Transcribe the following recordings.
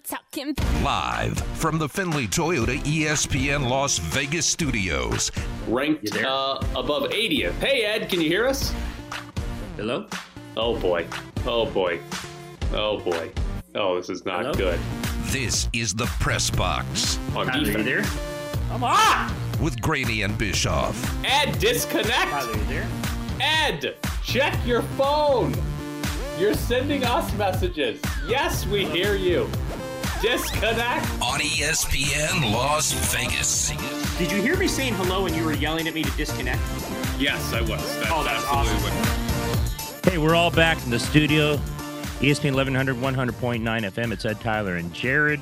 I'm talking. Live from the Findlay Toyota ESPN Las Vegas studios. ranked uh, above 80th. Hey, Ed, can you hear us? Hello? Oh boy. Oh boy. Oh boy. Oh, this is not Hello? good. This is the Press Box On Tyler, you defense. there? Come on! with Graney and Bischoff. Ed, disconnect. Tyler, you there? Ed, check your phone. You're sending us messages. Yes, we hear you. Disconnect. On ESPN Las Vegas. Did you hear me saying hello and you were yelling at me to disconnect? Yes, I was. That's Oh, that's absolutely awesome. Hey, we're all back in the studio. ESPN 1100, 100.9 FM. It's Ed Tyler and Jared.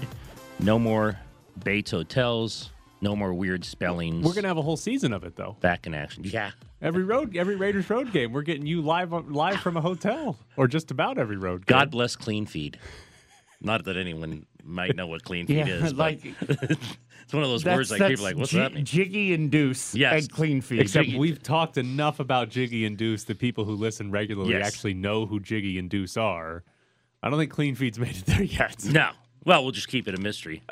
No more Bates Hotels. No more weird spellings. We're gonna have a whole season of it though. back in action. Yeah. Every road, every Raiders road game, we're getting you live live from a hotel, or just about every road. Game. God bless Clean Feed. Not that anyone might know what Clean Feed Yeah, is, like- it's one of those words like people are like, what's J- that mean? Jiggy and Deuce Yes. and clean feed. Except Jiggy- we've talked enough about Jiggy and Deuce that people who listen regularly Yes. actually know who Jiggy and Deuce are. I don't think Clean Feed's made it there yet. No. Well, we'll just keep it a mystery.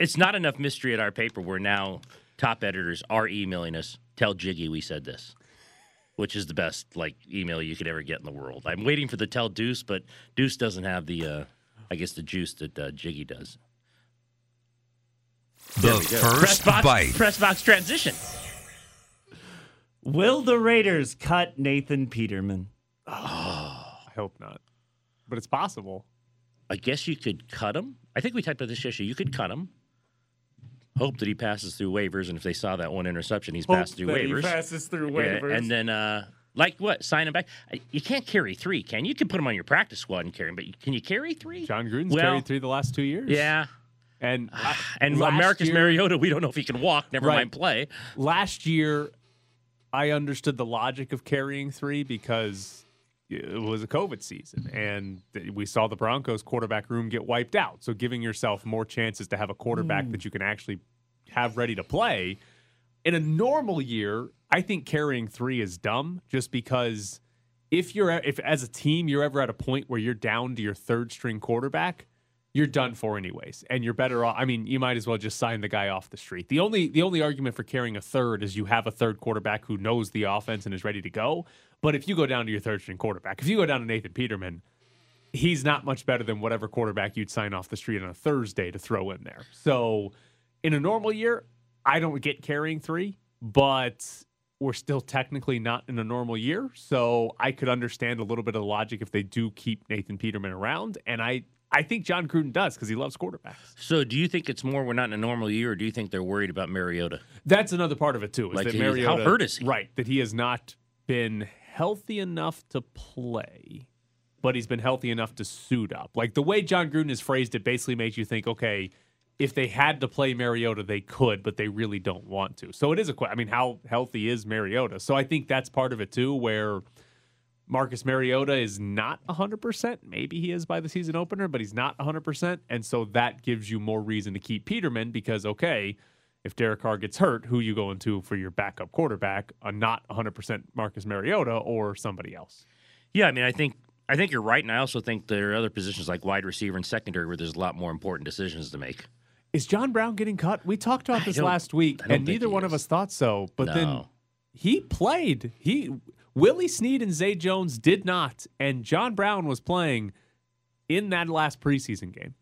it's not enough mystery at our paper where now top editors are emailing us, tell Jiggy we said this, which is the best like email you could ever get in the world. I'm waiting for the tell Deuce, but Deuce doesn't have the, uh, I guess, the juice that uh, Jiggy does. The Press first box, bite. press box transition. Will the Raiders cut Nathan Peterman? Oh, I hope not, but it's possible. I guess you could cut him. I think we talked about this issue. You could cut him. Hope that he passes through waivers, and if they saw that one interception, he's passed through Hope that he waivers. passes through Yeah, waivers. and then, uh, like what? Sign him back. You can't carry three, can you? You can put him on your practice squad and carry him, but can you carry three? Jon Gruden's Well, carried three the last two years. Yeah, and and year- Mariota, we don't know if he can walk. Never Right. mind play. last year I understood the logic of carrying three because it was a COVID season and we saw the Broncos quarterback room get wiped out. So giving yourself more chances to have a quarterback mm. that you can actually have ready to play. In a normal year, I think carrying three is dumb just because if you're if as a team you're ever at a point where you're down to your third string quarterback, you're done for anyways, and you're better off. I mean, you might as well just sign the guy off the street. The only the only argument for carrying a third is you have a third quarterback who knows the offense and is ready to go. But if you go down to your third string quarterback, if you go down to Nathan Peterman, he's not much better than whatever quarterback you'd sign off the street on a Thursday to throw in there. So in a normal year, I don't get carrying three, but we're still technically not in a normal year. So I could understand a little bit of the logic if they do keep Nathan Peterman around. And I, I think Jon Gruden does because he loves quarterbacks. So, do you think it's more we're not in a normal year, or do you think they're worried about Mariota? That's another part of it too. Is Like, that he- how hurt is he? Right, that he has not been healthy enough to play, but he's been healthy enough to suit up. Like the way Jon Gruden has phrased it, basically makes you think, okay, if they had to play Mariota, they could, but they really don't want to. So it is a question. I mean, how healthy is Mariota? So I think that's part of it too, where Marcus Mariota is not 100%. Maybe he is by the season opener, but he's not 100%. And so that gives you more reason to keep Peterman because, okay, if Derek Carr gets hurt, who you going to for your backup quarterback? A not 100% Marcus Mariota or somebody else? Yeah, I mean, I think I think you're right, and I also think there are other positions like wide receiver and secondary where there's a lot more important decisions to make. Is John Brown getting cut? We talked about this last week, and neither he one of us thought so. But then he played. He Willie Snead and Zay Jones did not, and John Brown was playing in that last preseason game.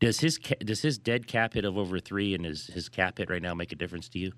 Does his does his dead cap hit of over three and his his cap hit right now make a difference to you?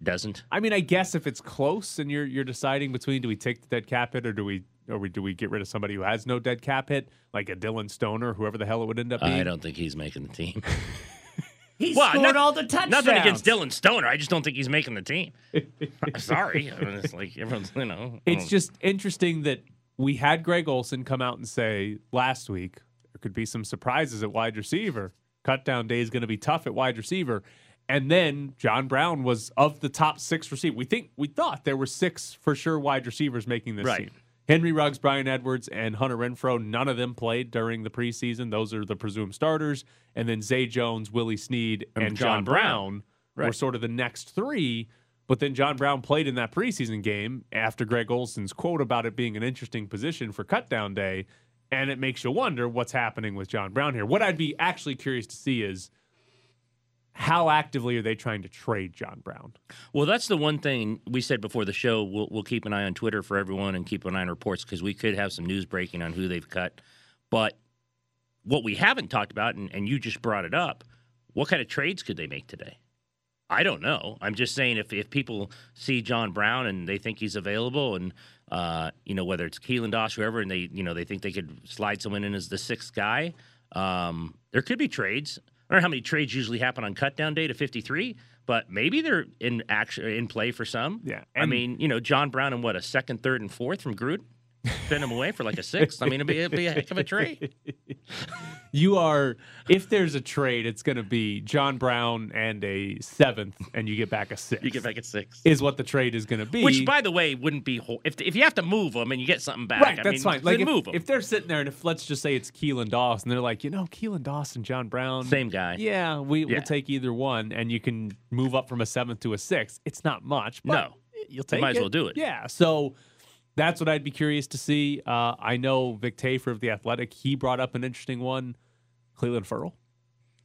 Doesn't. I mean, I guess if it's close and you're you're deciding between do we take the dead cap hit or do we or do we get rid of somebody who has no dead cap hit like a Dillon Stoner, whoever the hell it would end up being? I don't think he's making the team. he Well, scored not- all the touchdowns. Nothing against Dillon Stoner. I just don't think he's making the team. Sorry, I mean, it's like everyone's you know. It's um, just interesting that we had Greg Olson come out and say last week there could be some surprises at wide receiver. Cut down day is going to be tough at wide receiver. And then John Brown was of the top six receiver. We think we thought there were six for sure wide receivers making this Right. team. Henry Ruggs, Bryan Edwards, and Hunter Renfrow. None of them played during the preseason. Those are the presumed starters. And then Zay Jones, Willie Snead, and, And John, John Brown, Brown. were sort of the next three. But then John Brown played in that preseason game after Greg Olson's quote about it being an interesting position for cutdown day. And it makes you wonder what's happening with John Brown here. What I'd be actually curious to see is how actively are they trying to trade John Brown? Well, that's the one thing we said before the show. We'll, we'll keep an eye on Twitter for everyone and keep an eye on reports because we could have some news breaking on who they've cut. But what we haven't talked about, and, and you just brought it up, what kind of trades could they make today? I don't know. I'm just saying if, if people see John Brown and they think he's available, and uh, you know whether it's Keelan Doss, whoever, and they you know they think they could slide someone in as the sixth guy, um, there could be trades. I don't know how many trades usually happen on cut down day to 53, but maybe they're in action in play for some. Yeah, I mean, you know, John Brown and what a second, third, and fourth from Gruden, send him away for like a sixth. I mean, it'd be, it'd be a heck of a trade. You are, if there's a trade, it's going to be John Brown and a seventh, and you get back a sixth. You get back a six. is what the trade is going to be. Which, by the way, wouldn't be whole. If, if you have to move them and you get something back, right, I that's mean, fine. Like if, move them. if they're sitting there, and if let's just say it's Keelan Doss, and they're like, you know, Keelan Doss and John Brown, Same guy. Yeah, we Yeah. will take either one, and you can move up from a seventh to a sixth. It's not much, but No. you'll take might as well do it. Yeah, so that's what I'd be curious to see. Uh, I know Vic Tafur of the Athletic, he brought up an interesting one, Clelin Ferrell.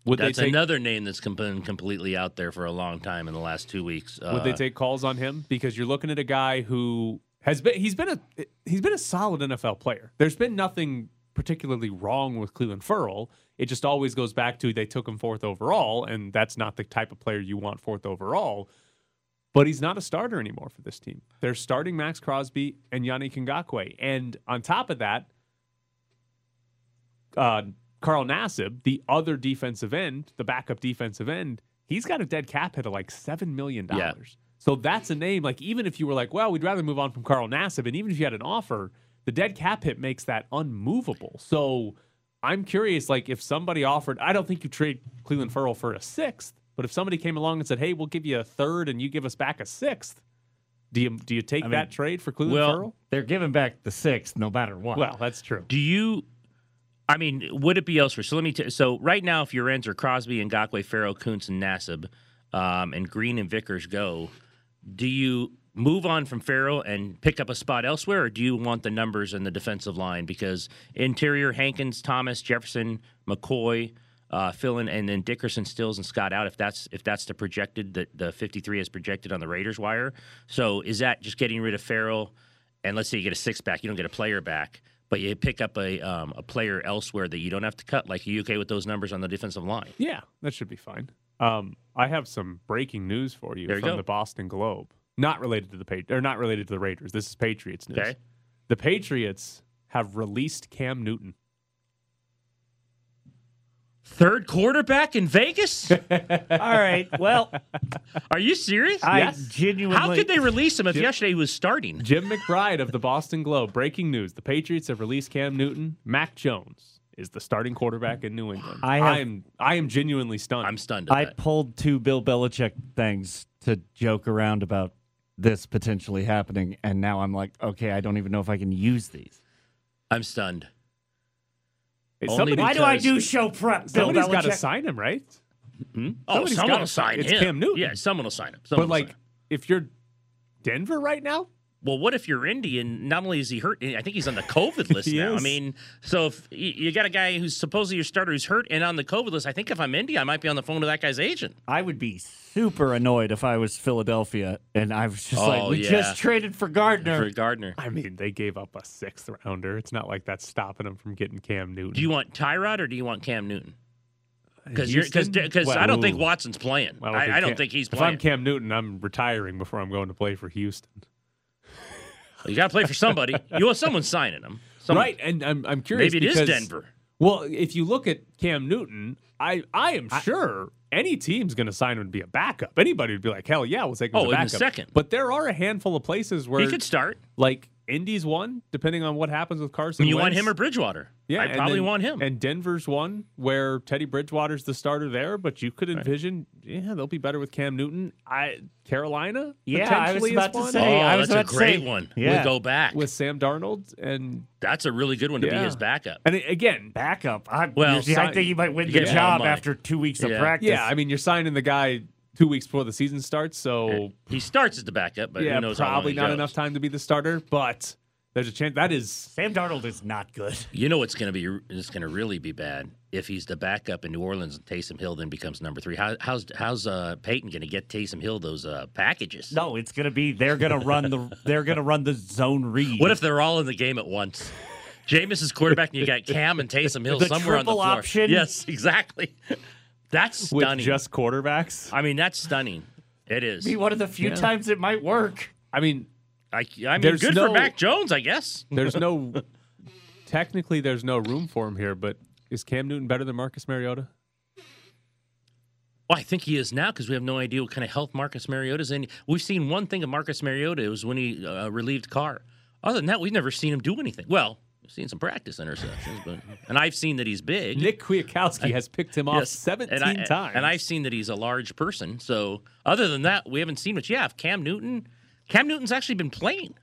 Would That's take another name that's been completely out there for a long time in the last two weeks. would they Uh, take calls on him because you're looking at a guy who has been he's been a he's been a solid NFL player. There's been nothing particularly wrong with Clelin Ferrell. It just always goes back to they took him fourth overall, and that's not the type of player you want fourth overall. But he's not a starter anymore for this team. They're starting Maxx Crosby and Yannick Ngakoue. And on top of that, uh, Carl Nassib, the other defensive end, the backup defensive end, he's got a dead cap hit of like $7 million. Yeah. So that's a name. Like, even if you were like, well, we'd rather move on from Carl Nassib, and even if you had an offer, the dead cap hit makes that unmovable. So I'm curious, like, if somebody offered, I don't think you trade Clelin Ferrell for a sixth, but if somebody came along and said, hey, we'll give you a third and you give us back a sixth, do you do you take I mean, that trade for Clelin well, Ferrell? They're giving back the sixth no matter what. Well, that's true. Do you? I mean, would it be elsewhere? So let me. T- so right now, if your ends are Crosby, Ngakoue, Ferrell, Koonce, and Nassib, um, and Green and Vickers go, do you move on from Ferrell and pick up a spot elsewhere, or do you want the numbers in the defensive line? Because interior, Hankins, Thomas, Jefferson, McCoy, uh, filling, and then Dickerson, Stills, and Scott out. If that's if that's the projected that the 53 is projected on the Raiders wire. So is that just getting rid of Ferrell? And let's say you get a six back, you don't get a player back, but you pick up a um, a player elsewhere that you don't have to cut. Like are you okay with those numbers on the defensive line? Yeah, that should be fine. Um, I have some breaking news for you from go. the Boston Globe. Not related to the Pat- or not related to the Raiders. This is Patriots news. Okay. The Patriots have released Cam Newton. Third quarterback in Vegas? All right. Well, Are you serious? I Yes. genuinely. How could they release him if yesterday he was starting? Jim McBride of the Boston Globe. Breaking news: The Patriots have released Cam Newton. Mac Jones is the starting quarterback in New England. I have- am I am genuinely stunned. I'm stunned. At I that. pulled two Bill Belichick things to joke around about this potentially happening, and now I'm like, okay, I don't even know if I can use these. I'm stunned. Hey, somebody, Why do I do show prep? Bill somebody's got to sign him, right? Hmm? Oh, Somebody's someone gotta will sign- sign it's him. Cam Newton. Yeah, someone will sign him. Someone But like, sign if you're Denver right now, Well, what if you're Indian? not only is he hurt, I think he's on the COVID list He now. I mean, so if you you got a guy who's supposedly your starter who's hurt and on the COVID list, I think if I'm Indy, I might be on the phone to that guy's agent. I would be super annoyed if I was Philadelphia and I was just Oh, like, we yeah. just traded for Gardner. For Gardner. I mean, they gave up a sixth rounder. It's not like that's stopping them from getting Cam Newton. Do you want Tyrod or do you want Cam Newton? Because you're because Houston? because I don't think. Watson's playing. Well, I, I don't Cam- think he's playing. If I'm. Cam Newton, I'm retiring before I'm going to play for Houston. You got to play for somebody. you want someone signing him, Someone- right, and I'm I'm curious. Maybe it is because- Denver. Well, if you look at Cam Newton, I I am sure any team's going to sign him to be a backup. Anybody would be like, hell yeah, we'll take him Oh, as a in a second. But there are a handful of places where He could start. like Indy's one, depending on what happens with Carson. And you want him or Bridgewater? Yeah, I probably then- want him. And Denver's one where Teddy Bridgewater's the starter there, but you could envision, yeah, they'll be better with Cam Newton. I Carolina, Yeah, I was about to one, say- oh, I was that's a great say- one. Yeah. We'll go back. with Sam Darnold, and that's a really good one to be his backup. and again, Backup. I, Well, I sign- think he might win you the job after two weeks of practice. yeah, I mean, you're signing the guy two weeks before the season starts, so He starts as the backup, but yeah, who knows how long probably not goes. enough time to be the starter. But There's a chance that is Sam Darnold is not good. You know what's going to be it's going to really be bad if he's the backup in New Orleans and Taysom Hill then becomes number three. How, how's how's uh, Peyton going to get Taysom Hill those uh, packages? No, it's gonna be they're gonna run the they're gonna run the zone read. What if they're all in the game at once? Jameis is quarterback, and you got Cam and Taysom Hill The somewhere on the triple floor. option? Yes, exactly. That's with stunning. just quarterbacks. I mean, that's stunning. It is. be one of the few times it might work? I mean, I, I mean, There's good no- for Mac Jones, I guess. there's no technically there's no room for him here, but is Cam Newton better than Marcus Mariota? Well, I think he is now because we have no idea what kind of health Marcus Mariota's in. We've seen one thing of Marcus Mariota. It was when he uh, relieved Carr. Other than that, we've never seen him do anything. Well, we've seen some practice interceptions, but and I've seen that he's big. Nick Kwiatkoski has picked him off Yes, 17 and I, times. and I've seen that he's a large person. So other than that, we haven't seen much. Yeah, if Cam Newton, Cam Newton's actually been playing.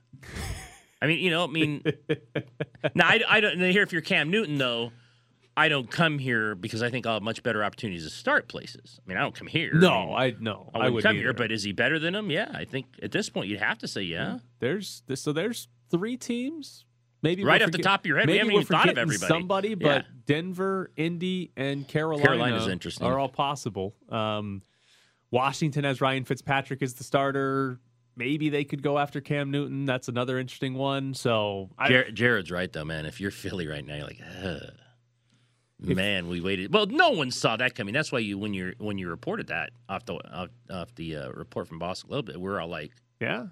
I mean, you know, I mean, now I, I don't here. If you're Cam Newton, though, I don't come here because I think I'll have much better opportunities to start places. I mean, I don't come here. no, I, mean, I no, I I wouldn't would come here. But is he better than him? Yeah, I think at this point you'd have to say yeah. there's so there's three teams. Maybe Right off the top of your head, we maybe haven't even thought of everybody. Somebody, but Yeah. Denver, Indy, and Carolina Carolina's interesting. are all possible. Um, Washington has Ryan Fitzpatrick as the starter. Maybe they could go after Cam Newton. That's another interesting one. So I, Jar- Jared's right though, man. If you're Philly right now, you're like, Ugh. man, we waited. Well, no one saw that coming. That's why you when you when you reported that off the off, off the uh, report from Boston Globe, we're all like, yeah,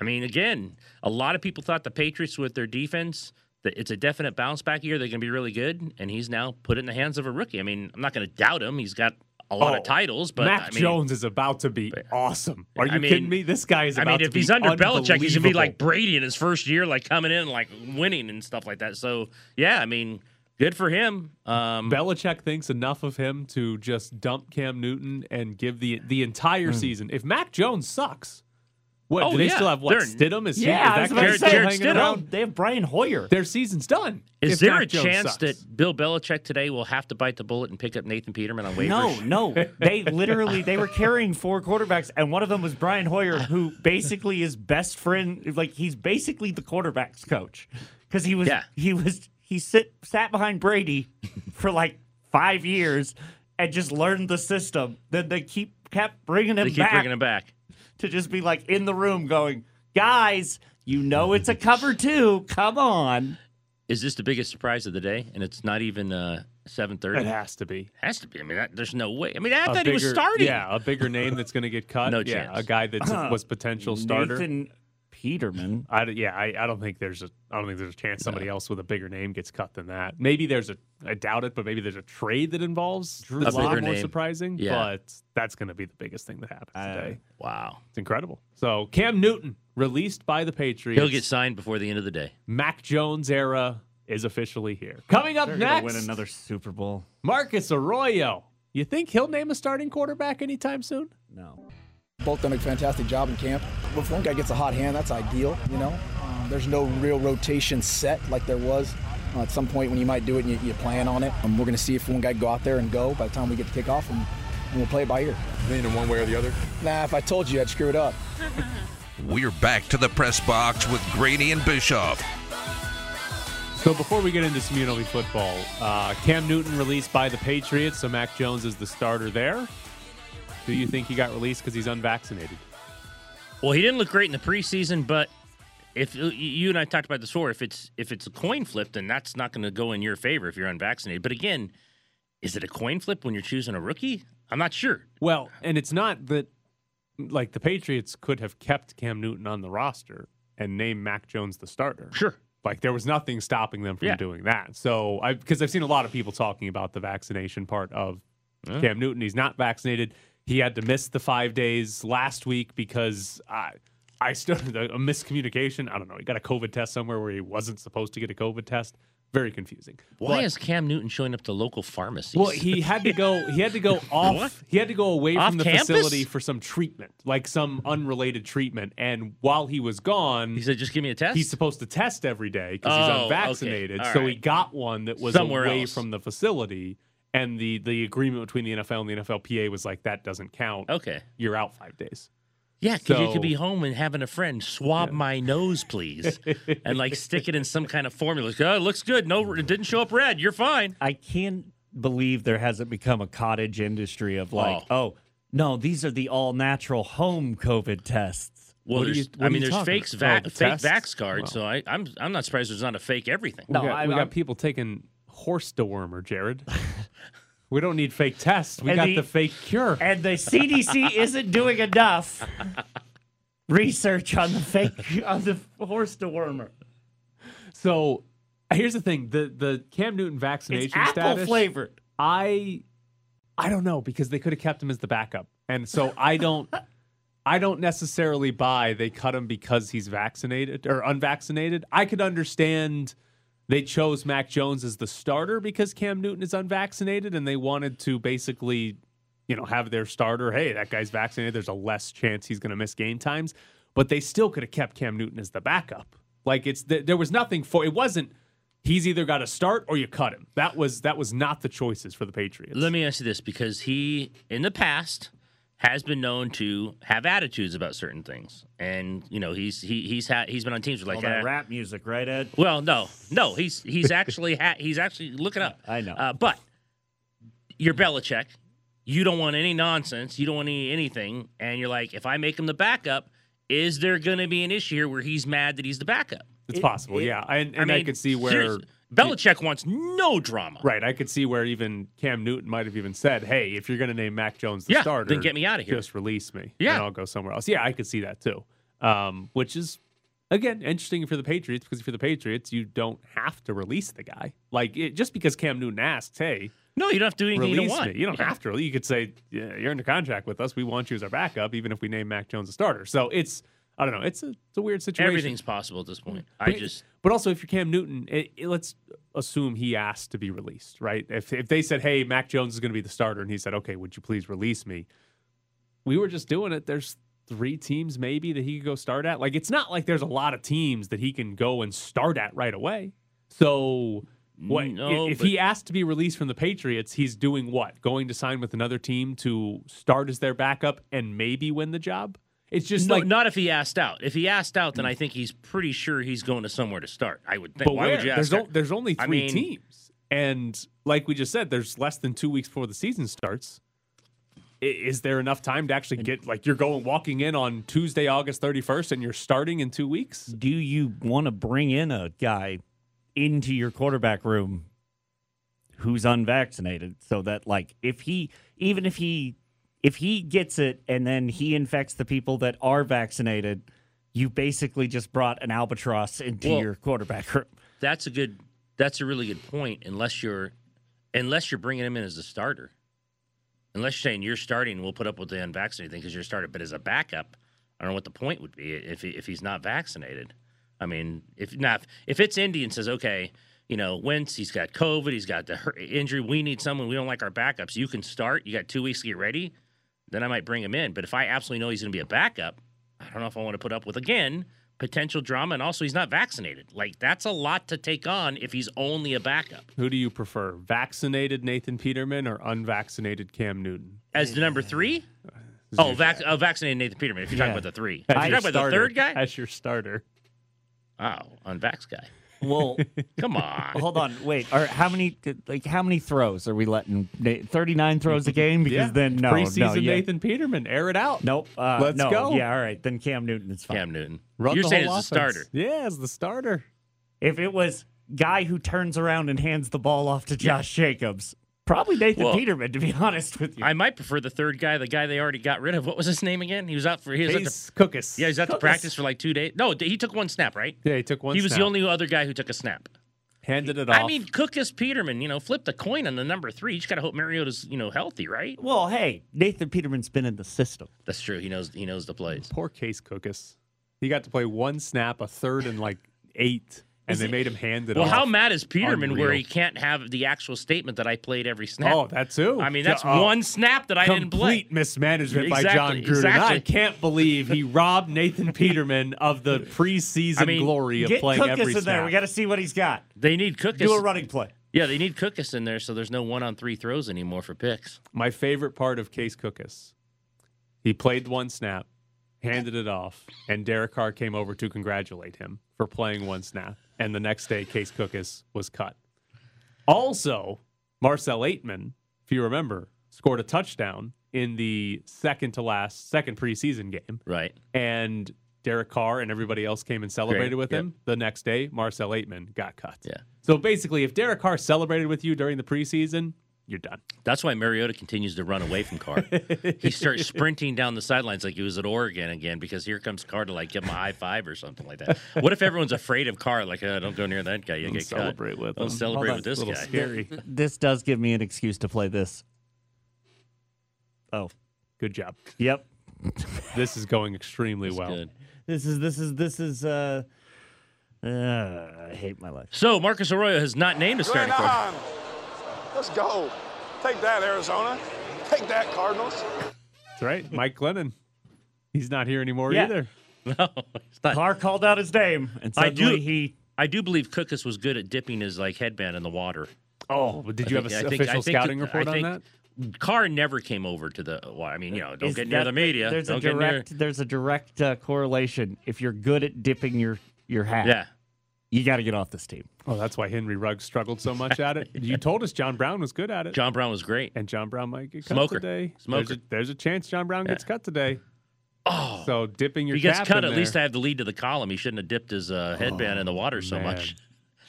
I mean, again, a lot of people thought the Patriots with their defense that it's a definite bounce back year. They're going to be really good, and he's now put it in the hands of a rookie. I mean, I'm not going to doubt him. He's got a lot Oh, of titles, but Mac I mean, Jones is about to be awesome. Are you I mean- kidding me? This guy is I mean, if he's under Belichick, he's gonna be like. Brady in his first year, like coming in, like winning and stuff like that. So yeah, I mean, good for him. Um, Belichick thinks enough of him to just dump Cam Newton and give the the entire season. If Mac Jones sucks, what Oh, do they yeah. still have? What They're- Stidham? Is, he, Yeah, I is was that about to say, Jared Stidham. around? They have Brian Hoyer. Their season's done. is there Mac a Jones chance sucks. that Bill Belichick today will have to bite the bullet and pick up Nathan Peterman on waivers? No, no. They literally they were carrying four quarterbacks, and one of them was Brian Hoyer, who basically is best friend. Like he's basically the quarterbacks coach because he was Yeah. he was he sit sat behind Brady for like five years and just learned the system. Then they keep kept bringing him They keep back bringing him back. To just be like in the room going, guys, you know it's a cover two. Come on. Is this the biggest surprise of the day? And it's not even uh, seven thirty. It has to be. Has to be. I mean, that, there's no way. I mean, I A thought he was bigger- starting. Yeah, a bigger name that's going to get cut. No yeah, chance. a guy that was potential starter. Nathan Peterman. I, d- yeah, I, I don't think there's a I don't think there's a chance somebody else with a bigger name gets cut than that. Maybe there's a I doubt it, but maybe there's a trade that involves Drew a lot bigger more name. surprising. Yeah. But that's going to be the biggest thing that happens Uh, today. Wow. It's incredible. So Cam Newton released by the Patriots. He'll get signed before the end of the day. Mac Jones era is officially here. Coming up They're gonna next, win another Super Bowl. Marcus Arroyo. You think he'll name a starting quarterback anytime soon? No. Both done a fantastic job in camp. If one guy gets a hot hand, that's ideal, you know. Um, there's no real rotation set like there was uh, at some point when you might do it and you, you plan on it. Um, we're going to see if one guy go out there and go by the time we get to kick off, and, and we'll play it by ear. leaning one way or the other? Nah, if I told you, I'd screw it up. We're back to the press box with Graney and Bischoff. So before we get into some UNLV football, uh, Cam Newton released by the Patriots, so Mac Jones is the starter there. Do you think he got released because he's unvaccinated? Well, he didn't look great in the preseason, but if uh, you and I talked about this before, if it's if it's a coin flip, then that's not going to go in your favor if you're unvaccinated. But again, is it a coin flip when you're choosing a rookie? I'm not sure. Well, and it's not that like the Patriots could have kept Cam Newton on the roster and named Mac Jones the starter. Sure. Like there was nothing stopping them from Yeah. doing that. So I because I've seen a lot of people talking about the vaccination part of Cam Newton. He's not vaccinated. He had to miss the five days last week because I I still a miscommunication. I don't know. He got a COVID test somewhere where he wasn't supposed to get a COVID test. Very confusing. Why But- is Cam Newton showing up to local pharmacies? well, he had to go. He had to go off. He had to go away Off from the campus? facility for some treatment, like some unrelated treatment. And while he was gone, he said, "Just give me a test." he's supposed to test every day because Oh, he's okay. unvaccinated. All So he got one that was Somewhere away else. from the facility. And the the agreement between the NFL and the NFLPA was like that doesn't count. okay. You're out five days. Yeah, because you could be home and having a friend swab my nose, please, and like stick it in some kind of formula. Oh, it looks good. No, it didn't show up red. You're fine. I can't believe there hasn't become a cottage industry of like, oh, oh no, these are the all natural home COVID tests. Well, What are there's, you- what I mean, there's talking fakes, va- Oh, the fake tests? vax cards. Wow. So I, I'm, I'm not surprised there's not a fake everything. No, we got, I- we got I'm- people taking horse dewormer, Jared. we don't need fake tests. We And got the- the, fake cure. And the CDC isn't doing enough research on the fake on the horse dewormer. So here's the thing: the the Cam Newton vaccination It's apple status. flavored. I I don't know because they could have kept him as the backup, and so I don't. I don't necessarily buy they cut him because he's vaccinated or unvaccinated. I could understand they chose Mac Jones as the starter because Cam Newton is unvaccinated and they wanted to basically, you know, have their starter, hey, that guy's vaccinated, there's a less chance he's going to miss game times, but they still could have kept Cam Newton as the backup. Like it's th- there was nothing for it wasn't he's either got to start or you cut him. That was that was not the choices for the Patriots. Let me ask you this because he, in the past, has been known to have attitudes about certain things, and you know he's he, he's had he's been on teams with All like that eh, rap music, right, Ed? Well, no, no, he's he's actually ha- he's actually looking up. I know. uh, but you're Belichick. You don't want any nonsense. You don't want any anything, and you're like, if I make him the backup, is there going to be an issue here where he's mad that he's the backup? it's it- possible, it- yeah. And, and I, could see where seriously, Belichick wants no drama. Right. I could see where even Cam Newton might have even said, "Hey, if you're going to name Mac Jones the Yeah, starter, then get me outta here." Just release me. Yeah. and I'll go somewhere else." Yeah, I could see that too. Um, which is again interesting for the Patriots because for the Patriots, you don't have to release the guy. Like it, just because Cam Newton asks, "Hey, No, you don't have to do anything you don't want. you don't Yeah. have to. You could say, "Yeah, you're under contract with us. We want you as our backup, even if we name Mac Jones a starter." So it's I don't know. It's a it's a weird situation. Everything's possible at this point. I But- just But also, if you're Cam Newton, it, it- let's assume he asked to be released, right? If if they said, "Hey, Mac Jones is going to be the starter," and he said, "Okay, would you please release me?" We were just doing it. There's three teams maybe that he could go start at. Like it's not like there's a lot of teams that he can go and start at right away. So. What No, if but- he asked to be released from the Patriots? He's doing what? Going to sign with another team to start as their backup and maybe win the job? It's just no, like not if he asked out. If he asked out, then I think he's pretty sure he's going to somewhere to start. I would think. But Why where? would you there's, ask? o- there's only I three mean- teams, and like we just said, there's less than two weeks before the season starts. I- Is there enough time to actually get like you're going walking in on Tuesday, August 31st, and you're starting in two weeks? Do you want to bring in a guy into your quarterback room who's unvaccinated so that like if he even if he if he gets it and then he infects the people that are vaccinated, you basically just brought an albatross into Well- your quarterback room. That's a good. That's a really good point. Unless you're, unless you're bringing him in as a starter, unless you're saying you're starting, we'll put up with the unvaccinated thing because you're a starter. But as a backup, I don't know what the point would be if he, if he's not vaccinated. I mean, if not, if it's Indy and says, okay, you know, Wentz, he's got COVID, he's got the injury, we need someone, we don't like our backups. You can start. You got two weeks to get ready. Then I might bring him in. But if I absolutely know he's going to be a backup, I don't know if I want to put up with again potential drama, and also he's not vaccinated. Like that's a lot to take on if he's only a backup. Who do you prefer, vaccinated Nathan Peterman or unvaccinated Cam Newton? As the number three? Oh, vac- oh, vaccinated Nathan Peterman. If you're talking about the three, if you're your talking about the third guy, as your starter. oh, unvax guy. Well, Come on. hold on, wait. Are how many like how many throws are we letting? Thirty nine throws a game? Because Yeah. then no, preseason no, yeah. Nathan Peterman, air it out. Nope. Uh, Let's no, go. Yeah, all right. Then Cam Newton is fine. Cam Newton. Run you're the saying whole as the starter. Yeah, as the starter. If it was guy who turns around and hands the ball off to Josh Jacobs, probably Nathan Well, Peterman. To be honest with you, I might prefer the third guy, the guy they already got rid of. What was his name again? He was out for he was out to, Case Cookus. yeah, he was out to practice for like two days. No, he took one snap, right? Yeah, he took one. Snap. He was the only other guy who took a snap. handed it off. I mean, Cook is Peterman. You know, flipped the coin on the number three. You just got to hope Mariota's you know healthy, right? well, hey, Nathan Peterman's been in the system. That's true. He knows he knows the plays. Poor Case Cookus. He got to play one snap, a third, and like eight, and they made him hand it Well, off. how mad is Peterman where he can't have the actual statement that I played every oh, snap? Oh, that too. I mean, that's Oh, one snap that I didn't play. Complete mismanagement by Jon Gruden. exactly. I can't believe he robbed Nathan Peterman of the preseason I mean, glory of Get playing Cookus every in there. We got to see what he's got. They need Cookus. Do a running play. Yeah, they need Cookus in there, so there's no one on three throws anymore for picks. My favorite part of Case Cookus, he played one snap, handed it off, and Derek Carr came over to congratulate him for playing one snap. And the next day, Case Cookus was cut. Also, Marcell Ateman, if you remember, scored a touchdown in the second to last, second preseason game. Right. And Derek Carr and everybody else came and celebrated Great, with yep. him. The next day, Marcell Ateman got cut. Yeah. So basically, if Derek Carr celebrated with you during the preseason, you're done. That's why Mariota continues to run away from Carr. he starts sprinting down the sidelines like he was at Oregon again because here comes Carr to like give him a high five or something like that. What if everyone's afraid of Carr? Like, uh, don't go near that guy. You Don't get celebrate cut. with Don't him. celebrate Hold with this guy. scary. This does give me an excuse to play this. Oh, Good job. yep. This is going extremely That's well. good. This is this is this is uh, uh I hate my life. So Marcus Arroyo has not named a starting quarterback. Let's go. Take that, Arizona. Take that, Cardinals. That's right. Mike Glennon. He's not here anymore Yeah. either. No, it's not. Carr called out his name, and I suddenly do- he. I do believe Cookus was good at dipping his like headband in the water. Oh, but did I you think- have I an think- I official think- scouting I report on that? Carr never came over to the. Well, I mean, you know, don't is get near that- the media. There's don't a get near- direct. There's a direct uh, correlation. If you're good at dipping your your hat, Yeah. You got to get off this team. Oh, that's why Henry Ruggs struggled so much at it. You told us John Brown was good at it. John Brown was great. and John Brown might get cut Smoker. today. Smoker. There's a, there's a chance John Brown gets cut today. Oh, So dipping your he gets cut. At least I have the lead to the column. He shouldn't have dipped his uh, headband in the water so man. much.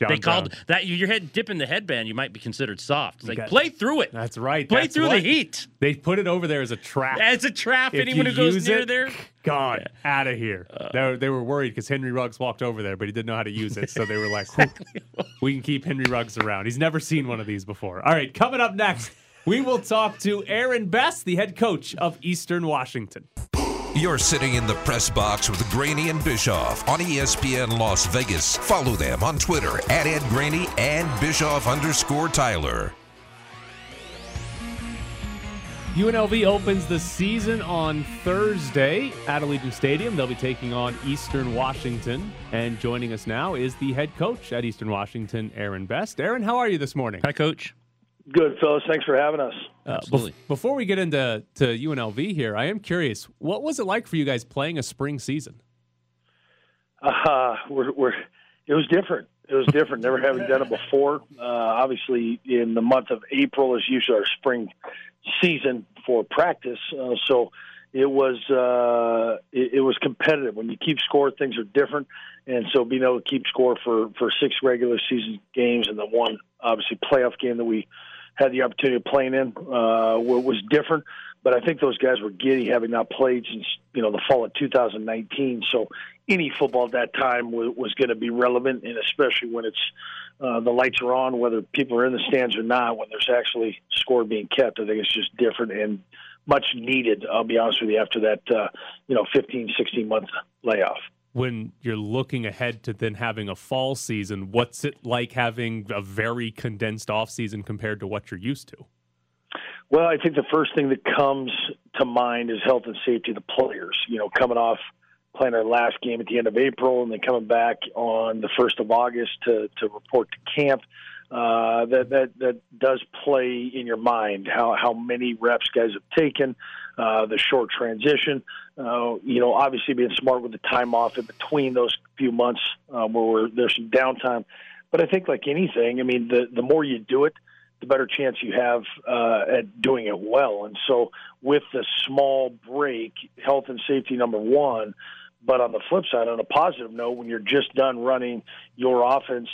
John they called Brown. that your head dipping the headband. You might be considered soft. It's like play through it. That's right. play that's through what- the heat. They put it over there as a trap. As a trap. If Anyone who goes near it, there. God, out of here. Uh. they, were, they were worried because Henry Ruggs walked over there, but he didn't know how to use it. So they were like, "Whew, we can keep Henry Ruggs around. He's never seen one of these before. All right, coming up next, we will talk to Aaron Best, the head coach of Eastern Washington. You're sitting in the press box with Graney and Bischoff on ESPN Las Vegas. Follow them on Twitter at Ed Graney and Bischoff underscore Tyler. UNLV opens the season on Thursday at Allegiant Stadium. They'll be taking on Eastern Washington. And joining us now is the head coach at Eastern Washington, Aaron Best. Aaron, how are you this morning? Hi, coach. Good, fellas. Thanks for having us. Uh, Absolutely. bef- before we get into to UNLV here, I am curious, what was it like for you guys playing a spring season? Uh, we're, we're, it was different. It was different. Never having done it before. Uh, obviously, in the month of April is usually our spring season for practice. Uh, so it was uh, it, it was competitive. When you keep score, things are different. And so being able to keep score for for six regular season games and the one obviously playoff game that we had the opportunity of playing in uh, was different. But I think those guys were giddy, having not played since you know the fall of 2019. So any football at that time was, was going to be relevant, and especially when it's uh, the lights are on, whether people are in the stands or not, when there's actually score being kept. I think it's just different and much needed. I'll be honest with you after that uh, you know 15, 16 month layoff. When you're looking ahead to then having a fall season, what's it like having a very condensed off season compared to what you're used to? Well, I think the first thing that comes to mind is health and safety of the players. You know, coming off playing our last game at the end of April and then coming back on the first of August to, to report to camp. Uh, that that that does play in your mind how how many reps guys have taken, uh, the short transition. Uh, you know, obviously being smart with the time off in between those few months um, where there's some downtime. But I think like anything, I mean, the the more you do it, the better chance you have uh, at doing it well. And so, with the small break, health and safety number one. But on the flip side, on a positive note, when you're just done running your offense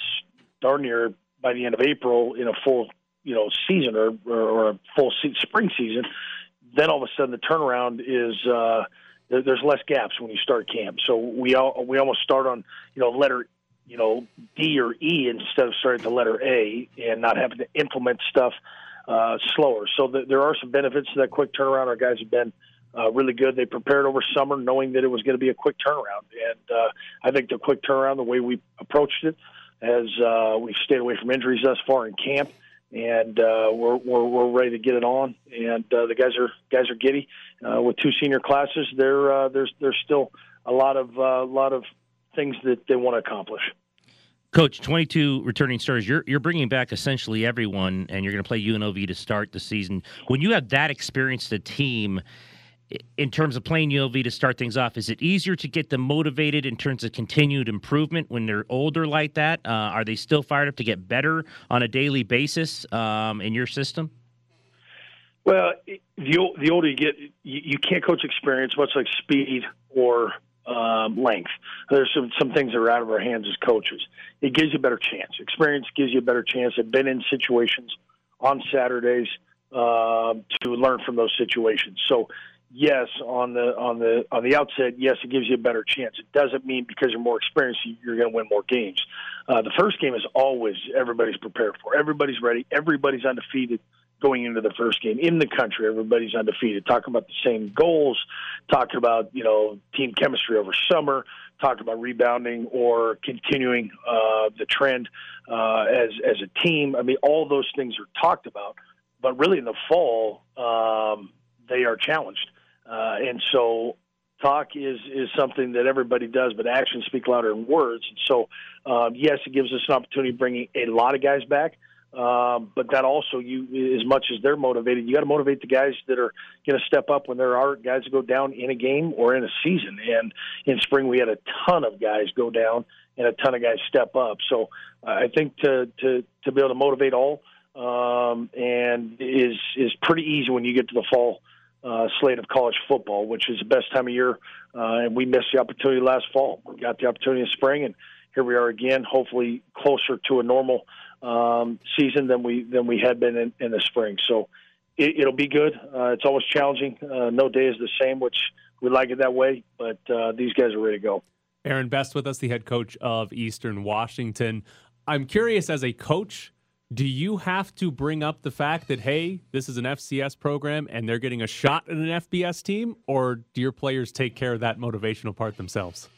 darn near by the end of April in a full, you know, season or or, or a full se- spring season, then all of a sudden the turnaround is. Uh, there, there's less gaps when you start camp, so we all we almost start on you know letter you know D or E instead of starting the letter A and not having to implement stuff uh, slower. So th- there are some benefits to that quick turnaround. Our guys have been uh, really good. They prepared over summer knowing that it was going to be a quick turnaround, and uh, I think the quick turnaround, the way we approached it, as uh, we've stayed away from injuries thus far in camp. And uh, we're, we're we're ready to get it on, and uh, the guys are guys are giddy. Uh, with two senior classes, there uh, there's there's still a lot of uh, lot of things that they want to accomplish. Coach, 22 returning starters. You're you're bringing back essentially everyone, and you're going to play UNLV to start the season. When you have that experienced a team, in terms of playing ULV to start things off, is it easier to get them motivated in terms of continued improvement when they're older like that? Uh, are they still fired up to get better on a daily basis um, in your system? Well, the the older you get, you, you can't coach experience, much like speed or um, length. There's some some things that are out of our hands as coaches. It gives you a better chance. Experience gives you a better chance. I've been in situations on Saturdays uh, to learn from those situations. So yes, on the on the on the outset, yes, it gives you a better chance. It doesn't mean because you're more experienced you're going to win more games. Uh, the first game is always everybody's prepared for. Everybody's ready. Everybody's undefeated going into the first game in the country. Everybody's undefeated. Talking about the same goals, talking about you know team chemistry over summer, talking about rebounding or continuing uh, the trend uh, as as a team. I mean, all those things are talked about, but really in the fall um, they are challenged, uh, and so. Talk is is something that everybody does, but actions speak louder than words. And so, um, yes, it gives us an opportunity of bringing a lot of guys back. Um, but that also, you as much as they're motivated, you got to motivate the guys that are going to step up when there are guys that go down in a game or in a season. And in spring, we had a ton of guys go down and a ton of guys step up. So uh, I think to to to be able to motivate all um, and is is pretty easy when you get to the fall uh, slate of college football, which is the best time of year. Uh, and we missed the opportunity last fall. We got the opportunity in spring, and here we are again. Hopefully, closer to a normal um, season than we than we had been in, in the spring. So it, will be good. Uh, it's always challenging. Uh, no day is the same, which we like it that way. But uh, these guys are ready to go. Aaron Best with us, the head coach of Eastern Washington. I'm curious, as a coach, do you have to bring up the fact that hey, this is an FCS program and they're getting a shot at an FBS team, or do your players take care of that motivational part themselves?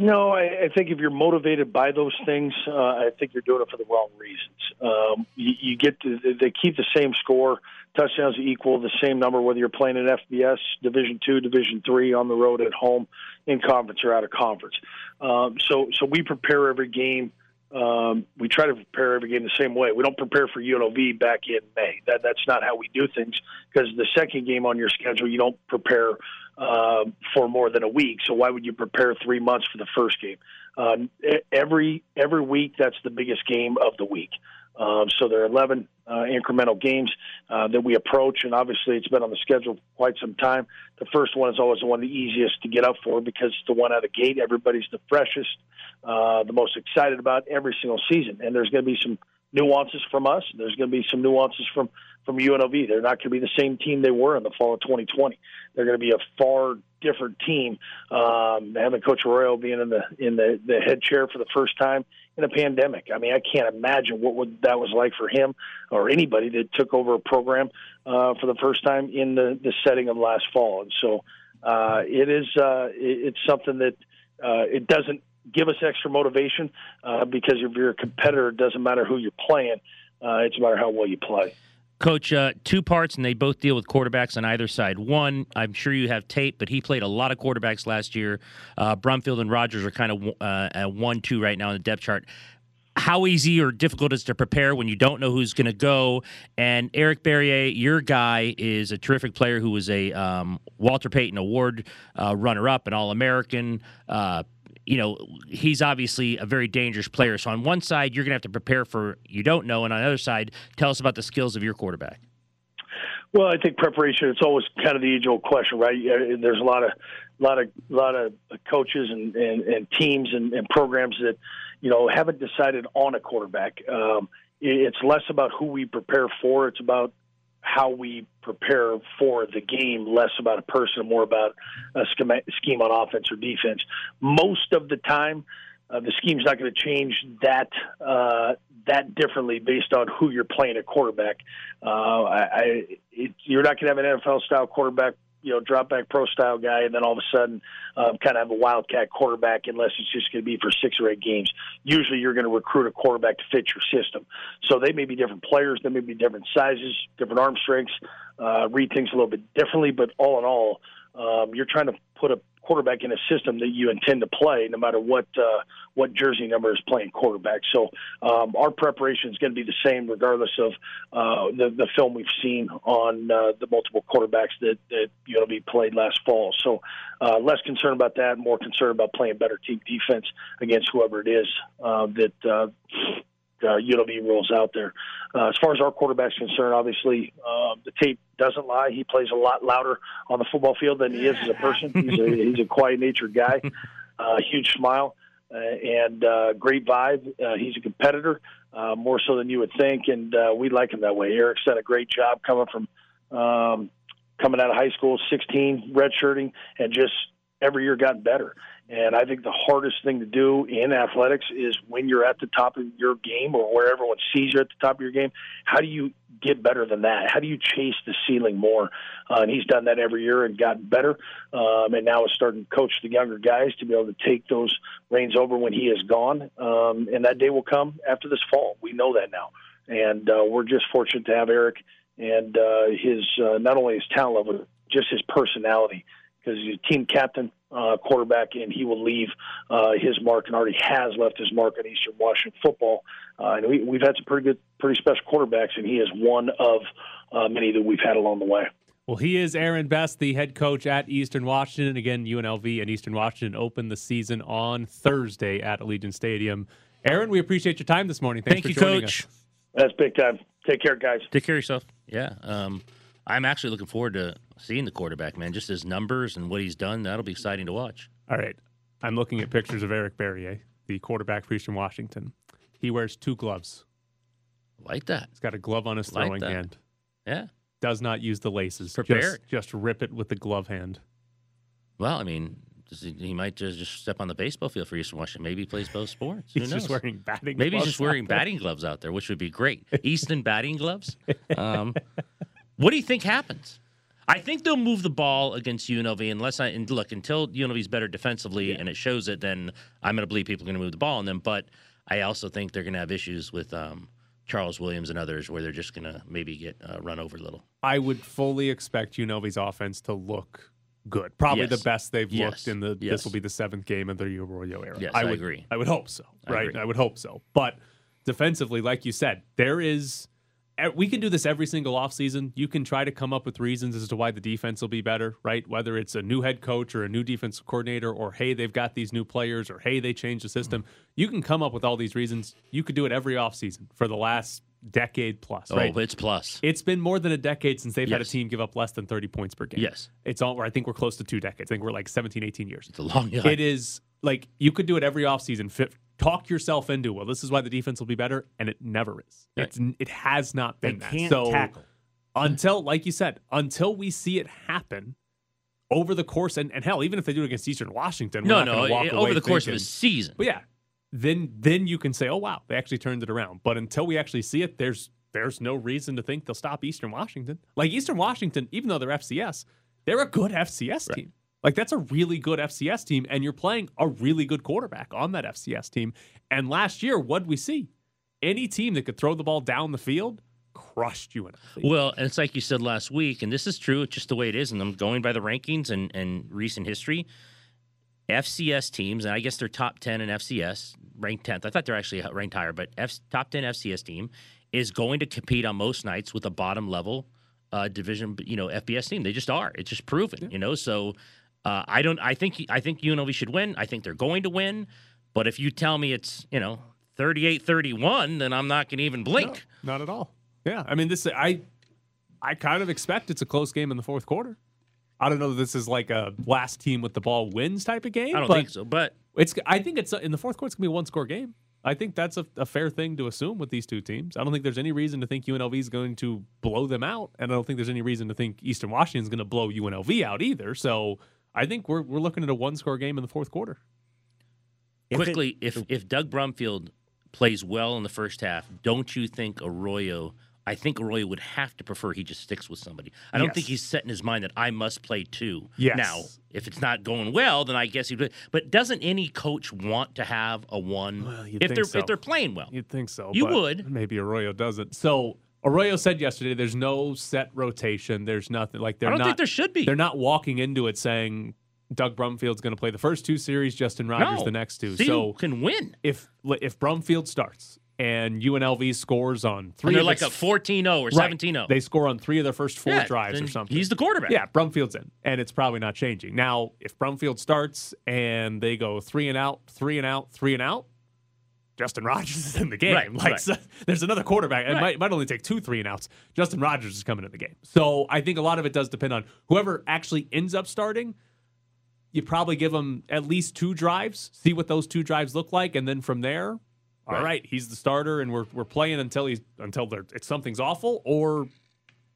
No, I, I think if you're motivated by those things, uh, I think you're doing it for the wrong reasons. Um, you, you get to, they keep the same score, touchdowns equal the same number whether you're playing at FBS, Division two, Division three, on the road, at home, in conference or out of conference. Um, so, so we prepare every game. Um, we try to prepare every game the same way. We don't prepare for UNLV back in May. That that's not how we do things because the second game on your schedule, you don't prepare uh, for more than a week. So why would you prepare three months for the first game? Uh, every every week, that's the biggest game of the week. Um, so there are 11 uh, incremental games uh, that we approach, and obviously it's been on the schedule for quite some time. The first one is always the one the easiest to get up for because it's the one out of the gate. Everybody's the freshest, uh, the most excited about every single season, and there's going to be some nuances from us. And there's going to be some nuances from from UNLV. They're not going to be the same team they were in the fall of 2020. They're going to be a far different team. Um, having Coach Royal being in the in the, the head chair for the first time in a pandemic. I mean, I can't imagine what would that was like for him or anybody that took over a program uh, for the first time in the, the setting of last fall. And so uh, it is uh, it, it's something that uh, it doesn't give us extra motivation uh, because if you're a competitor, it doesn't matter who you're playing. Uh, it's a matter how well you play. Coach, uh, two parts, and they both deal with quarterbacks on either side. One, I'm sure you have tape, but he played a lot of quarterbacks last year. Uh, Brumfield and Rogers are kind of uh, at one, two right now in the depth chart. How easy or difficult is to prepare when you don't know who's going to go? And Eric Barriere, your guy, is a terrific player who was a um, Walter Payton Award uh, runner-up, an All-American uh, you know, he's obviously a very dangerous player. So on one side, you're going to have to prepare for you don't know, and on the other side, tell us about the skills of your quarterback. Well, I think preparation. It's always kind of the age-old question, right? There's a lot of, lot of, lot of coaches and, and, and teams and, and programs that, you know, haven't decided on a quarterback. Um, it's less about who we prepare for. It's about how we prepare for the game, less about a person, more about a scheme on offense or defense. Most of the time, uh, the scheme's not going to change that uh, that differently based on who you're playing at quarterback. Uh, I, I, it, you're not going to have an NFL style quarterback you know, drop back pro style guy, and then all of a sudden, um, kind of have a wildcat quarterback, unless it's just going to be for six or eight games. Usually, you're going to recruit a quarterback to fit your system. So they may be different players, they may be different sizes, different arm strengths, uh, read things a little bit differently. But all in all, um, you're trying to put a quarterback in a system that you intend to play, no matter what uh, what jersey number is playing quarterback. So um, our preparation is going to be the same, regardless of uh, the the film we've seen on uh, the multiple quarterbacks that that UNLV played last fall. So uh, less concerned about that, more concerned about playing better team defense against whoever it is uh, that. Uh, uh, UNLV rules out there. Uh, as far as our quarterback's concerned, obviously uh, the tape doesn't lie. He plays a lot louder on the football field than he is as a person. He's a, he's a quiet natured guy, uh, huge smile, uh, and uh, great vibe. Uh, he's a competitor, uh, more so than you would think, and uh, we like him that way. Eric's done a great job coming from um, coming out of high school, 16, redshirting, and just every year gotten better. And I think the hardest thing to do in athletics is when you're at the top of your game or where everyone sees you at the top of your game, how do you get better than that? How do you chase the ceiling more? Uh, and he's done that every year and gotten better. Um, and now is starting to coach the younger guys to be able to take those reins over when he is gone. Um, and that day will come after this fall. We know that now. And uh, we're just fortunate to have Eric and uh, his uh, not only his talent level, just his personality because he's a team captain, uh, quarterback, and he will leave uh, his mark and already has left his mark on Eastern Washington football. Uh, and we, we've had some pretty good, pretty special quarterbacks, and he is one of uh, many that we've had along the way. Well, he is Aaron Best, the head coach at Eastern Washington. Again, UNLV and Eastern Washington open the season on Thursday at Allegiant Stadium. Aaron, we appreciate your time this morning. Thanks Thank for you, joining Coach. us. That's big time. Take care, guys. Take care of yourself. Yeah. Um, I'm actually looking forward to seeing the quarterback, man. Just his numbers and what he's done. That'll be exciting to watch. All right. I'm looking at pictures of Eric Barriere, the quarterback for Eastern Washington. He wears two gloves. Like that. He's got a glove on his Like throwing that. hand. Yeah. Does not use the laces. Prepared. Just, just rip it with the glove hand. Well, I mean, he, might just, just step on the baseball field for Eastern Washington. Maybe he plays both sports. Who He's knows? just wearing batting Maybe he's just wearing batting gloves out there, which would be great. Easton batting gloves. Um, what do you think happens? I think they'll move the ball against UNLV unless I and look until UNLV is better defensively and it shows it. Then I'm going to believe people are going to move the ball on them. But I also think they're going to have issues with um, Charles Williams and others where they're just going to maybe get uh, run over a little. I would fully expect UNLV's offense to look good. Probably Yes. the best they've Yes. looked in the. Yes. This will be the seventh game of the Arroyo era. Yes, I I would agree. I would hope so. Right. agree. I would hope so. But defensively, like you said, there is. We can do this every single offseason. You can try to come up with reasons as to why the defense will be better, right? Whether it's a new head coach or a new defensive coordinator, or hey, they've got these new players, or hey, they changed the system. Mm-hmm. You can come up with all these reasons. You could do it every offseason for the last decade plus, right? Oh, it's plus. It's been more than a decade since they've had a team give up less than 30 points per game. Yes. It's all, I think we're close to two decades. I think we're like 17, 18 years. It's a long time. It is like you could do it every offseason. Talk yourself into, well, this is why the defense will be better. And it never is. Right. It's, it has not They been that. can't So tackle. until, like you said, until we see it happen over the course, and, and hell, even if they do it against Eastern Washington, we're no, no. walk it- over the course of thinking- a season. but yeah, then then you can say, oh wow, they actually turned it around. But until we actually see it, there's there's no reason to think they'll stop Eastern Washington. Like Eastern Washington, even though they're FCS, they're a good FCS team. Like that's a really good FCS team, and you're playing a really good quarterback on that FCS team. And last year, what did we see? Any team that could throw the ball down the field crushed you in. Well, and it's like you said last week, and this is true. It's just the way it is, and I'm going by the rankings and, and recent history. FCS teams, and I guess they're top ten in FCS, ranked tenth. I thought they're actually ranked higher, but F, top ten FCS team is going to compete on most nights with a bottom level uh, division, you know, FBS team. They just are. It's just proven, you know. So uh, I don't. I think I think UNLV should win. I think they're going to win. But if you tell me it's you know 38-31, then I'm not going to even blink. Not at all. Yeah, I mean this. I I kind of expect it's a close game in the fourth quarter. I don't know. If this is like a last team with the ball wins type of game. I don't think so. But It's. I think it's in the fourth quarter. It's gonna be a one score game. I think that's a, a fair thing to assume with these two teams. I don't think there's any reason to think UNLV is going to blow them out, and I don't think there's any reason to think Eastern Washington is going to blow UNLV out either. So I think we're we're looking at a one score game in the fourth quarter. If it- quickly, if if Doug Brumfield plays well in the first half, don't you think Arroyo? I think Arroyo would have to prefer he just sticks with somebody. I don't Yes. think he's set in his mind that I must play two. Yes. Now, if it's not going well, then I guess he would. But doesn't any coach want to have a one Well, you'd if think they're so. if they're playing well? You'd think so. You but would. Maybe Arroyo doesn't. So Arroyo said yesterday there's no set rotation. There's nothing like they're I don't not think there should be. they're not walking into it saying Doug Brumfield's going to play the first two series, Justin Rogers No. the next two. See so can win. if if Brumfield starts and UNLV scores on three, And they're like a 14-0 or Right. 17-0. They score on three of their first four Yeah, drives or something. he's the quarterback. Yeah, Brumfield's in, and it's probably not changing. Now, if Brumfield starts and they go three and out, three and out, three and out, Justin Rogers is in the game. Right, like right. so- there's another quarterback. It Right. might, might only take two three and outs. Justin Rogers is coming in the game. So I think a lot of it does depend on whoever actually ends up starting. You probably give them at least two drives, see what those two drives look like, and then from there, all Right. right, he's the starter, and we're we're playing until he's until there it's something's awful, or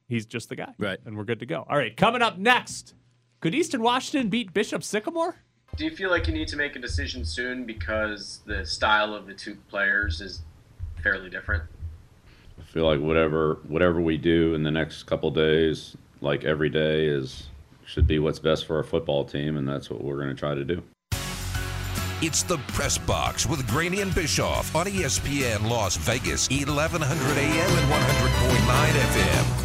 he's just the guy, Right. And we're good to go. All right, coming up next, could Eastern Washington beat Bishop Sycamore? Do you feel like you need to make a decision soon because the style of the two players is fairly different? I feel like whatever whatever we do in the next couple days, like every day, is should be what's best for our football team, and that's what we're going to try to do. It's the Press Box with Graney and Bischoff on ESPN Las Vegas, 1100 AM and 100.9 FM.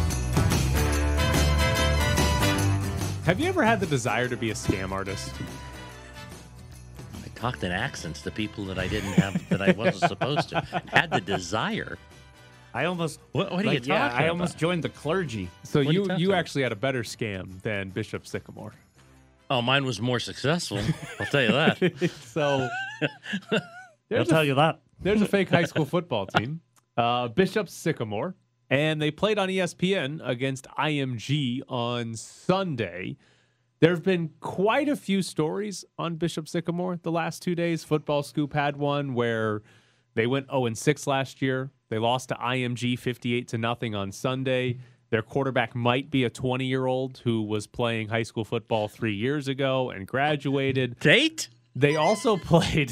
Have you ever had the desire to be a scam artist? I talked in accents to people that I didn't have, that I wasn't supposed to. Had the desire. I almost. What, what are like, you yeah, talking I almost about? joined the clergy. So What you you you actually had a better scam than Bishop Sycamore. Oh, mine was more successful. I'll tell you that. so I'll tell a, you that. there's a fake high school football team, uh, Bishop Sycamore, and they played on ESPN against IMG on Sunday. There have been quite a few stories on Bishop Sycamore the last two days. Football Scoop had one where they went 0 and 6 last year. They lost to IMG 58 to nothing on Sunday. Their quarterback might be a 20 year old who was playing high school football three years ago and graduated. Date? They also played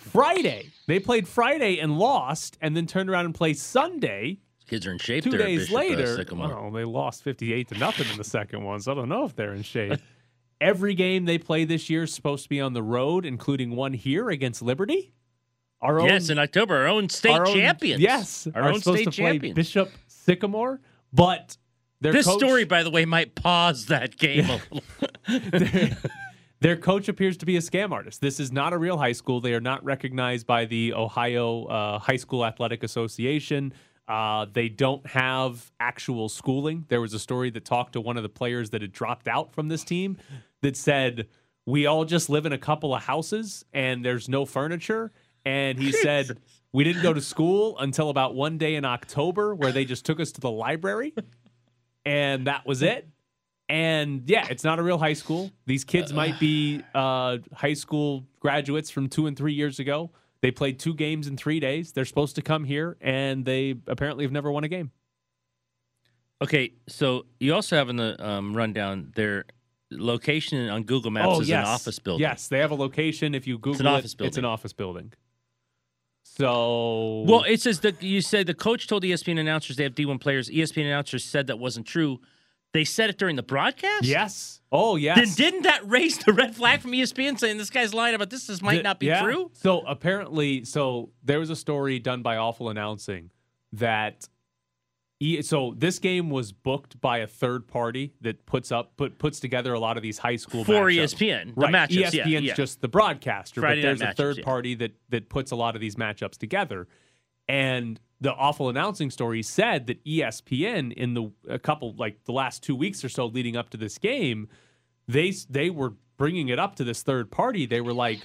Friday. They played Friday and lost, and then turned around and played Sunday. Kids are in shape Two there days uh, later, well, they lost 58 to nothing in the second one, so I don't know if they're in shape. Every game they play this year is supposed to be on the road, including one here against Liberty. Our own, yes, in October, our own state our own- champions. Yes, our own state champions. Bishop Sycamore, but their this coach, story, by the way, might pause that game a little. their, their coach appears to be a scam artist. This is not a real high school. They are not recognized by the Ohio uh, High School Athletic Association. Uh, they don't have actual schooling. There was a story that talked to one of the players that had dropped out from this team that said, We all just live in a couple of houses and there's no furniture. And he said, We didn't go to school until about one day in October where they just took us to the library and that was it. And yeah, it's not a real high school. These kids might be uh, high school graduates from two and three years ago. They played two games in three days. They're supposed to come here, and they apparently have never won a game. Okay, so you also have in the um, rundown their location on Google Maps is an office building. Oh, Yes, they have a location. If you Google an it, office it's an office building. So Well, it says that you say the coach told ESPN announcers they have D1 players. ESPN announcers said that wasn't true. They said it during the broadcast. yes. Oh yes. Then didn't that raise the red flag from ESPN saying this guy's lying about this? This might Th- not be yeah. true. So apparently, so there was a story done by Awful Announcing that. So this game was booked by a third party that puts up put puts together a lot of these high school For matchups. ESPN, the right? matchups, yeah, ESPN's yeah. just the broadcaster, Friday but there's a third matchups, yeah. party that that puts a lot of these matchups together. And the awful announcing story said that ESPN in the a couple like the last two weeks or so leading up to this game, they they were bringing it up to this third party. They were like,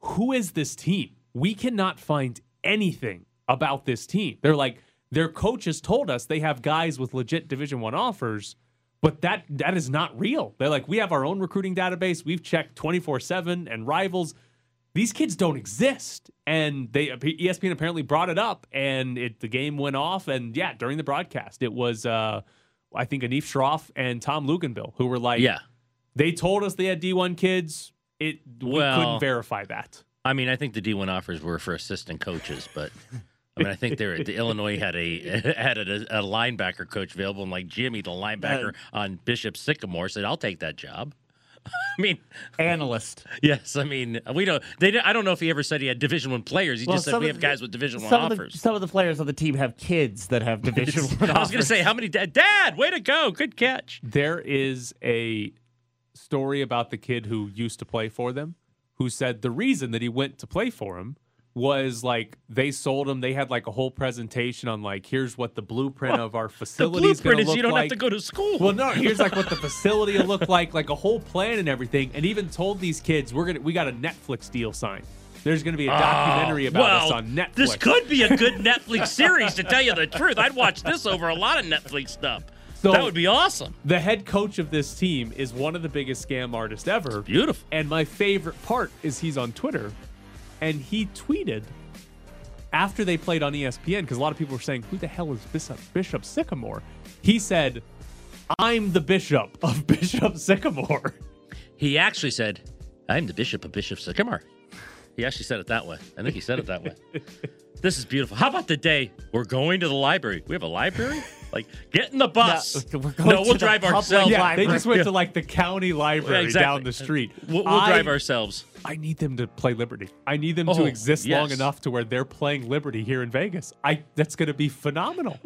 "Who is this team? We cannot find anything about this team." They're like, "Their coaches told us they have guys with legit Division One offers." But that that is not real. They're like, we have our own recruiting database. We've checked 24-7 and rivals these kids don't exist. And they ESPN apparently brought it up, and it the game went off. And yeah, during the broadcast, it was uh, I think Anish Shroff and Tom Luginbill who were like, Yeah. they told us they had D1 kids. It we Well- couldn't verify that. I mean, I think the D1 offers were for assistant coaches, but I mean, I think they're the Illinois had a had a, a linebacker coach available, and like Jimmy, the linebacker on Bishop Sycamore, said, "I'll take that job." I mean, Analyst. yes. I mean, we don't. They. I don't know if he ever said he had Division One players. He Well, just said we have the- guys with Division One Some of, the, offers. some of the players on the team have kids that have Division One. I was going to say, how many? Dad, dad, way to go! Good catch. There is a story about the kid who used to play for them, who said the reason that he went to play for him was like they sold them. They had like a whole presentation on like here's what the blueprint of our facility is blueprint going to is look you don't like. have to go to school. Well, no, here's like what the facility will look like, like a whole plan and everything, and even told these kids we're gonna we got a Netflix deal signed. There's gonna be a ah, documentary about well, us on Netflix. This could be a good Netflix series, to tell you the truth. I'd watch this over a lot of Netflix stuff. So- that would be awesome. The head coach of this team is one of the biggest scam artists ever. Beautiful. And my favorite part is he's on Twitter and he tweeted after they played on ESPN because a lot of people were saying, "Who the hell is Bishop, Bishop Sycamore?" He said, "I'm the bishop of Bishop Sycamore." He actually said, I'm the Bishop of Bishop Sycamore. He actually said it that way. I think he said it that way. this is beautiful. How about the day we're going to the library? We have a library? Like, get in the bus. No, we're No, going we'll to the drive public ourselves. yeah, library. they just went to like the county library Yeah, exactly. down the street. We'll, we'll I- drive ourselves. I need them to play Liberty. I need them to Oh, exist long enough to where they're playing Liberty here in Vegas. I that's going to be phenomenal.